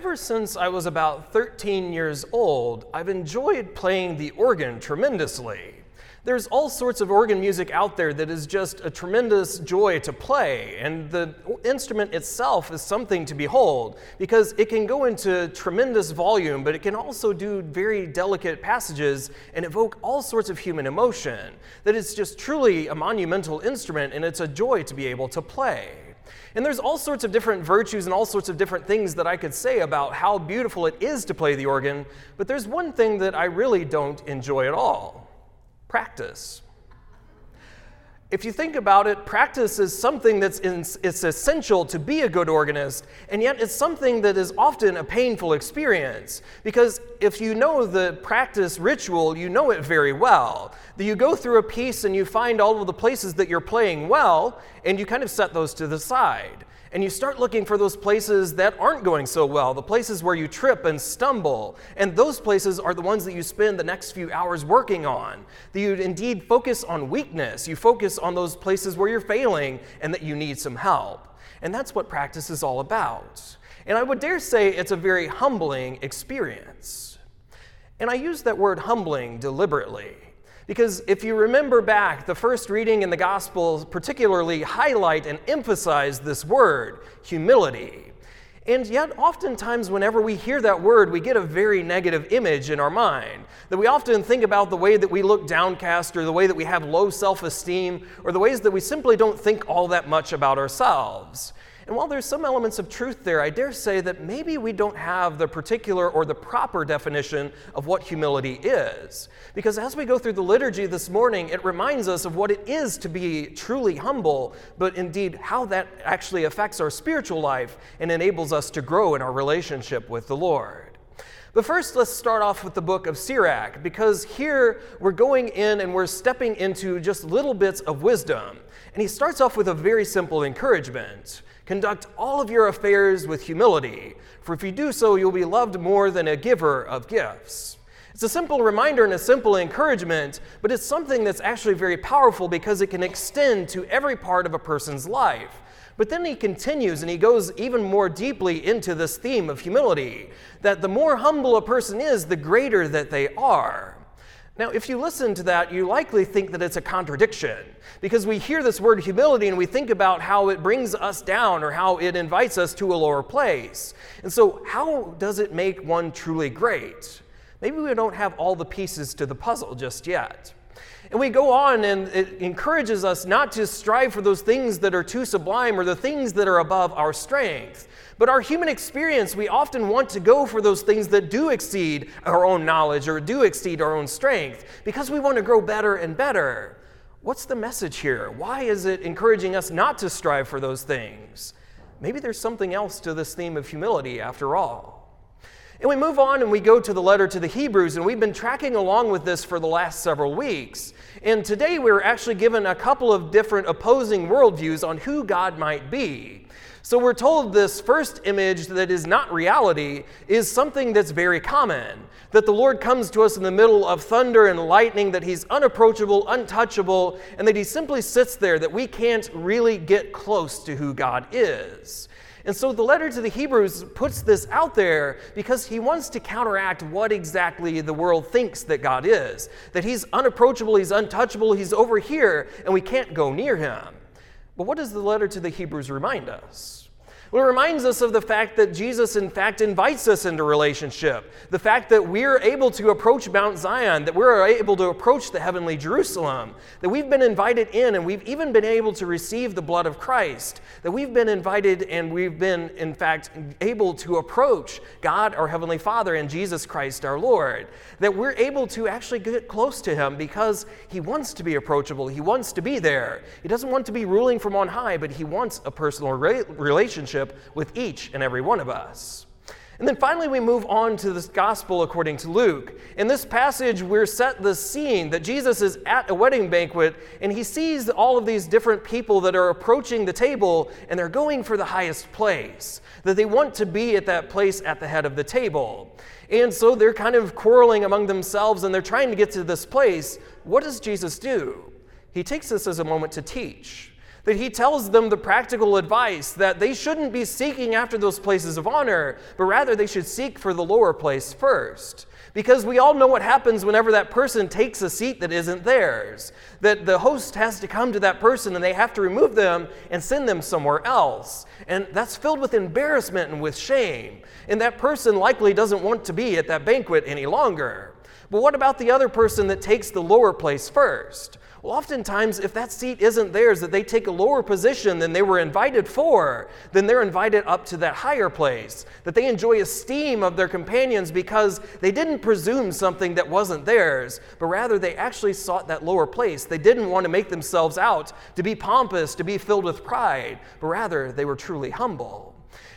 Ever since I was about 13 years old, I've enjoyed playing the organ tremendously. There's all sorts of organ music out there that is just a tremendous joy to play, and the instrument itself is something to behold because it can go into tremendous volume, but it can also do very delicate passages and evoke all sorts of human emotion. That it's just truly a monumental instrument, and it's a joy to be able to play. And there's all sorts of different virtues and all sorts of different things that I could say about how beautiful it is to play the organ, but there's one thing that I really don't enjoy at all practice. If you think about it, practice is something that's in, it's essential to be a good organist, and yet it's something that is often a painful experience. Because if you know the practice ritual, you know it very well. That you go through a piece and you find all of the places that you're playing well, and you kind of set those to the side and you start looking for those places that aren't going so well, the places where you trip and stumble. And those places are the ones that you spend the next few hours working on. That you indeed focus on weakness, you focus on those places where you're failing and that you need some help. And that's what practice is all about. And I would dare say it's a very humbling experience. And I use that word humbling deliberately because if you remember back, the first reading in the Gospels particularly highlight and emphasize this word, humility. And yet, oftentimes, whenever we hear that word, we get a very negative image in our mind. That we often think about the way that we look downcast, or the way that we have low self esteem, or the ways that we simply don't think all that much about ourselves. And while there's some elements of truth there, I dare say that maybe we don't have the particular or the proper definition of what humility is. Because as we go through the liturgy this morning, it reminds us of what it is to be truly humble, but indeed how that actually affects our spiritual life and enables us to grow in our relationship with the Lord. But first, let's start off with the book of Sirach, because here we're going in and we're stepping into just little bits of wisdom. And he starts off with a very simple encouragement. Conduct all of your affairs with humility, for if you do so, you'll be loved more than a giver of gifts. It's a simple reminder and a simple encouragement, but it's something that's actually very powerful because it can extend to every part of a person's life. But then he continues and he goes even more deeply into this theme of humility that the more humble a person is, the greater that they are. Now, if you listen to that, you likely think that it's a contradiction because we hear this word humility and we think about how it brings us down or how it invites us to a lower place. And so, how does it make one truly great? Maybe we don't have all the pieces to the puzzle just yet. And we go on, and it encourages us not to strive for those things that are too sublime or the things that are above our strength. But our human experience, we often want to go for those things that do exceed our own knowledge or do exceed our own strength because we want to grow better and better. What's the message here? Why is it encouraging us not to strive for those things? Maybe there's something else to this theme of humility after all. And we move on and we go to the letter to the Hebrews, and we've been tracking along with this for the last several weeks. And today we're actually given a couple of different opposing worldviews on who God might be. So we're told this first image that is not reality is something that's very common. That the Lord comes to us in the middle of thunder and lightning, that He's unapproachable, untouchable, and that He simply sits there, that we can't really get close to who God is. And so the letter to the Hebrews puts this out there because he wants to counteract what exactly the world thinks that God is that he's unapproachable, he's untouchable, he's over here, and we can't go near him. But what does the letter to the Hebrews remind us? Well, it reminds us of the fact that Jesus, in fact, invites us into relationship. The fact that we're able to approach Mount Zion, that we're able to approach the heavenly Jerusalem, that we've been invited in and we've even been able to receive the blood of Christ, that we've been invited and we've been, in fact, able to approach God, our Heavenly Father, and Jesus Christ, our Lord. That we're able to actually get close to Him because He wants to be approachable, He wants to be there. He doesn't want to be ruling from on high, but He wants a personal re- relationship relationship with each and every one of us. And then finally, we move on to this gospel according to Luke. In this passage, we're set the scene that Jesus is at a wedding banquet and he sees all of these different people that are approaching the table and they're going for the highest place, that they want to be at that place at the head of the table. And so they're kind of quarreling among themselves and they're trying to get to this place. What does Jesus do? He takes this as a moment to teach That he tells them the practical advice that they shouldn't be seeking after those places of honor, but rather they should seek for the lower place first. Because we all know what happens whenever that person takes a seat that isn't theirs. That the host has to come to that person and they have to remove them and send them somewhere else. And that's filled with embarrassment and with shame. And that person likely doesn't want to be at that banquet any longer. But what about the other person that takes the lower place first? Well, oftentimes, if that seat isn't theirs, that they take a lower position than they were invited for, then they're invited up to that higher place. That they enjoy esteem of their companions because they didn't presume something that wasn't theirs, but rather they actually sought that lower place. They didn't want to make themselves out to be pompous, to be filled with pride, but rather they were truly humble.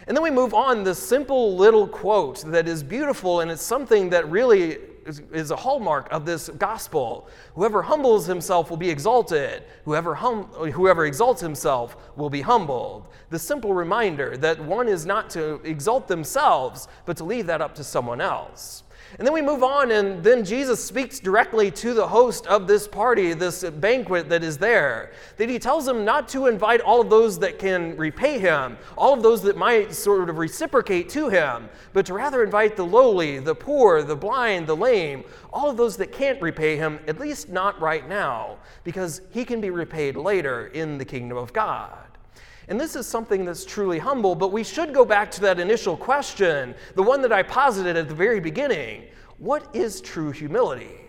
And then we move on this simple little quote that is beautiful and it's something that really is, is a hallmark of this gospel. Whoever humbles himself will be exalted. Whoever, hum, whoever exalts himself will be humbled. The simple reminder that one is not to exalt themselves, but to leave that up to someone else. And then we move on, and then Jesus speaks directly to the host of this party, this banquet that is there. That he tells him not to invite all of those that can repay him, all of those that might sort of reciprocate to him, but to rather invite the lowly, the poor, the blind, the lame, all of those that can't repay him, at least not right now, because he can be repaid later in the kingdom of God. And this is something that's truly humble, but we should go back to that initial question, the one that I posited at the very beginning. What is true humility?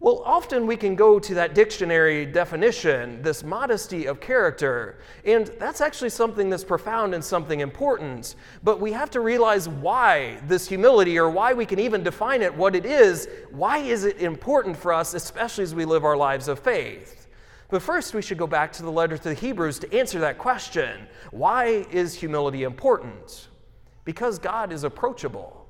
Well, often we can go to that dictionary definition, this modesty of character, and that's actually something that's profound and something important. But we have to realize why this humility, or why we can even define it, what it is, why is it important for us, especially as we live our lives of faith? But first, we should go back to the letter to the Hebrews to answer that question. Why is humility important? Because God is approachable.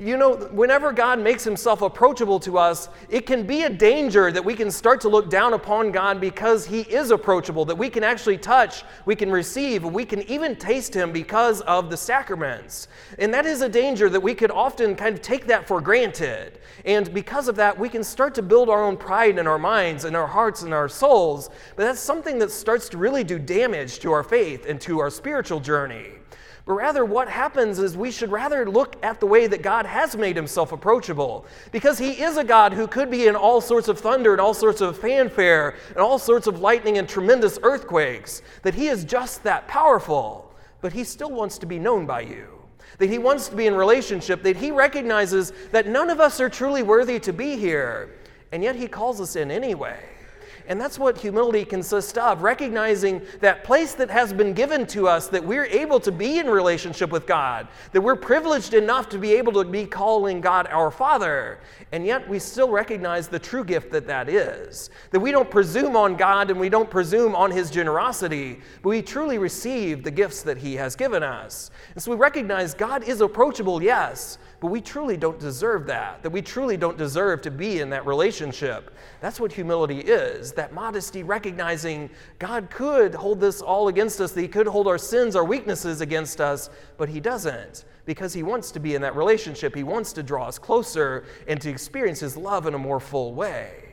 You know, whenever God makes himself approachable to us, it can be a danger that we can start to look down upon God because he is approachable, that we can actually touch, we can receive, we can even taste him because of the sacraments. And that is a danger that we could often kind of take that for granted. And because of that, we can start to build our own pride in our minds and our hearts and our souls. But that's something that starts to really do damage to our faith and to our spiritual journey. But rather, what happens is we should rather look at the way that God has made himself approachable. Because he is a God who could be in all sorts of thunder and all sorts of fanfare and all sorts of lightning and tremendous earthquakes. That he is just that powerful. But he still wants to be known by you. That he wants to be in relationship. That he recognizes that none of us are truly worthy to be here. And yet he calls us in anyway. And that's what humility consists of recognizing that place that has been given to us, that we're able to be in relationship with God, that we're privileged enough to be able to be calling God our Father. And yet we still recognize the true gift that that is. That we don't presume on God and we don't presume on His generosity, but we truly receive the gifts that He has given us. And so we recognize God is approachable, yes, but we truly don't deserve that, that we truly don't deserve to be in that relationship. That's what humility is that modesty, recognizing God could hold this all against us, that He could hold our sins, our weaknesses against us, but He doesn't because He wants to be in that relationship. He wants to draw us closer and to experience His love in a more full way.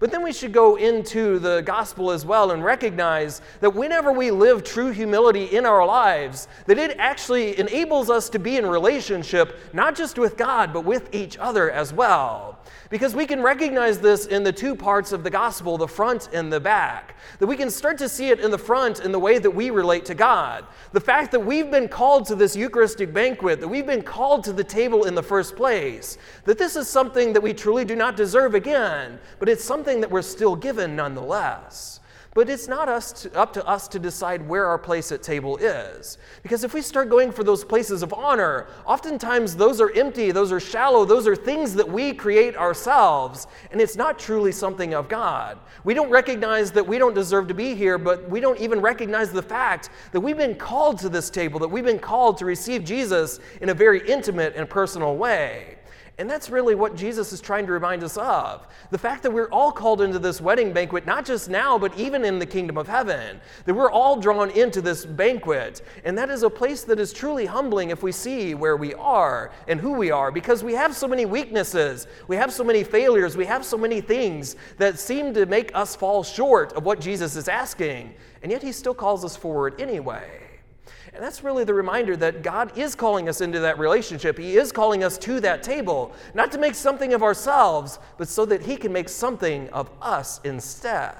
But then we should go into the gospel as well and recognize that whenever we live true humility in our lives, that it actually enables us to be in relationship not just with God, but with each other as well. Because we can recognize this in the two parts of the gospel, the front and the back. That we can start to see it in the front in the way that we relate to God. The fact that we've been called to this Eucharistic banquet, that we've been called to the table in the first place, that this is something that we truly do not deserve again, but it's something that we're still given nonetheless. But it's not us to, up to us to decide where our place at table is. Because if we start going for those places of honor, oftentimes those are empty, those are shallow, those are things that we create ourselves, and it's not truly something of God. We don't recognize that we don't deserve to be here, but we don't even recognize the fact that we've been called to this table, that we've been called to receive Jesus in a very intimate and personal way. And that's really what Jesus is trying to remind us of. The fact that we're all called into this wedding banquet, not just now, but even in the kingdom of heaven. That we're all drawn into this banquet. And that is a place that is truly humbling if we see where we are and who we are, because we have so many weaknesses, we have so many failures, we have so many things that seem to make us fall short of what Jesus is asking. And yet he still calls us forward anyway. And that's really the reminder that God is calling us into that relationship. He is calling us to that table, not to make something of ourselves, but so that He can make something of us instead.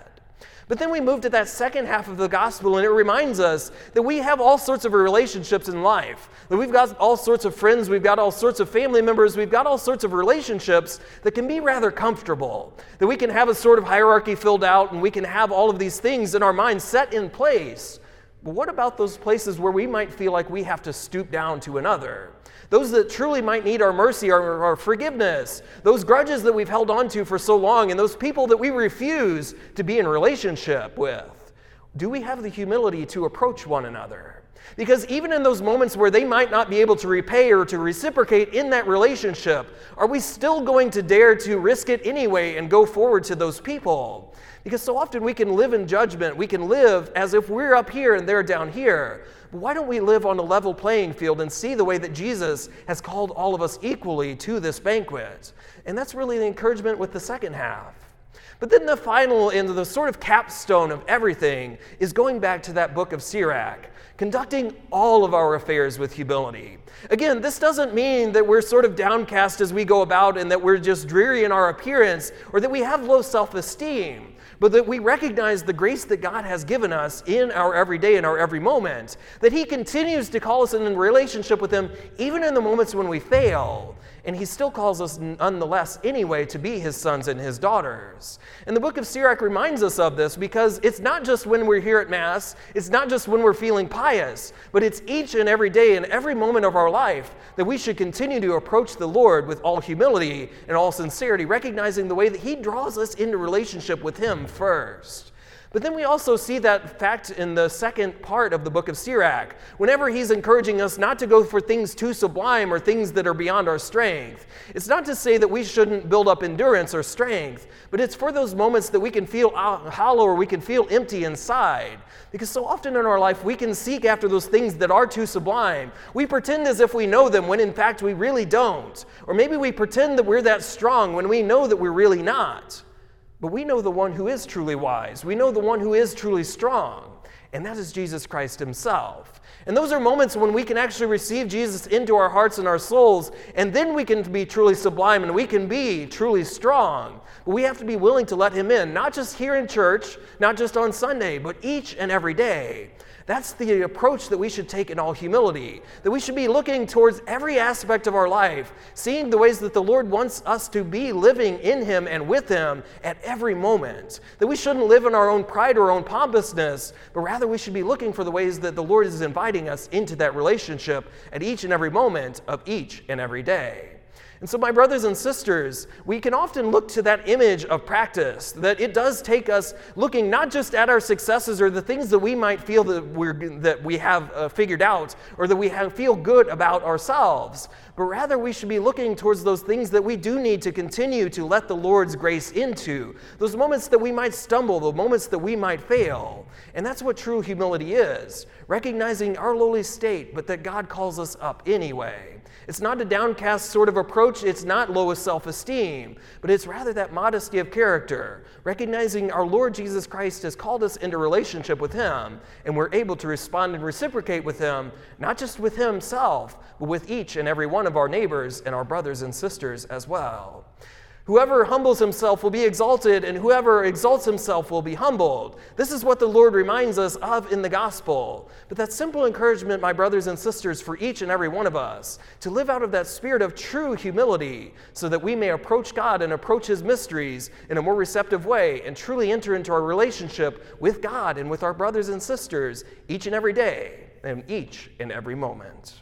But then we move to that second half of the gospel, and it reminds us that we have all sorts of relationships in life. That we've got all sorts of friends, we've got all sorts of family members, we've got all sorts of relationships that can be rather comfortable. That we can have a sort of hierarchy filled out, and we can have all of these things in our minds set in place. But what about those places where we might feel like we have to stoop down to another? Those that truly might need our mercy, our, our, forgiveness, those grudges that we've held on to for so long, and those people that we refuse to be in relationship with. Do we have the humility to approach one another? Because even in those moments where they might not be able to repay or to reciprocate in that relationship, are we still going to dare to risk it anyway and go forward to those people? Because so often we can live in judgment. We can live as if we're up here and they're down here. But why don't we live on a level playing field and see the way that Jesus has called all of us equally to this banquet? And that's really the encouragement with the second half. But then the final and the sort of capstone of everything is going back to that book of Sirach, conducting all of our affairs with humility. Again, this doesn't mean that we're sort of downcast as we go about and that we're just dreary in our appearance or that we have low self esteem but that we recognize the grace that God has given us in our everyday and our every moment. That He continues to call us in relationship with Him even in the moments when we fail. And he still calls us nonetheless anyway to be his sons and his daughters. And the book of Sirach reminds us of this because it's not just when we're here at Mass, it's not just when we're feeling pious, but it's each and every day and every moment of our life that we should continue to approach the Lord with all humility and all sincerity, recognizing the way that he draws us into relationship with him first. But then we also see that fact in the second part of the book of Sirach. Whenever he's encouraging us not to go for things too sublime or things that are beyond our strength, it's not to say that we shouldn't build up endurance or strength, but it's for those moments that we can feel hollow or we can feel empty inside. Because so often in our life, we can seek after those things that are too sublime. We pretend as if we know them when in fact we really don't. Or maybe we pretend that we're that strong when we know that we're really not. But we know the one who is truly wise. We know the one who is truly strong, and that is Jesus Christ himself. And those are moments when we can actually receive Jesus into our hearts and our souls, and then we can be truly sublime and we can be truly strong. But we have to be willing to let him in, not just here in church, not just on Sunday, but each and every day. That's the approach that we should take in all humility. That we should be looking towards every aspect of our life, seeing the ways that the Lord wants us to be living in Him and with Him at every moment. That we shouldn't live in our own pride or our own pompousness, but rather we should be looking for the ways that the Lord is inviting us into that relationship at each and every moment of each and every day. And so, my brothers and sisters, we can often look to that image of practice, that it does take us looking not just at our successes or the things that we might feel that, we're, that we have uh, figured out or that we have, feel good about ourselves, but rather we should be looking towards those things that we do need to continue to let the Lord's grace into, those moments that we might stumble, the moments that we might fail. And that's what true humility is recognizing our lowly state, but that God calls us up anyway. It's not a downcast sort of approach, it's not lowest self esteem, but it's rather that modesty of character, recognizing our Lord Jesus Christ has called us into relationship with Him, and we're able to respond and reciprocate with Him, not just with Himself, but with each and every one of our neighbors and our brothers and sisters as well. Whoever humbles himself will be exalted, and whoever exalts himself will be humbled. This is what the Lord reminds us of in the gospel. But that simple encouragement, my brothers and sisters, for each and every one of us, to live out of that spirit of true humility, so that we may approach God and approach his mysteries in a more receptive way and truly enter into our relationship with God and with our brothers and sisters each and every day and each and every moment.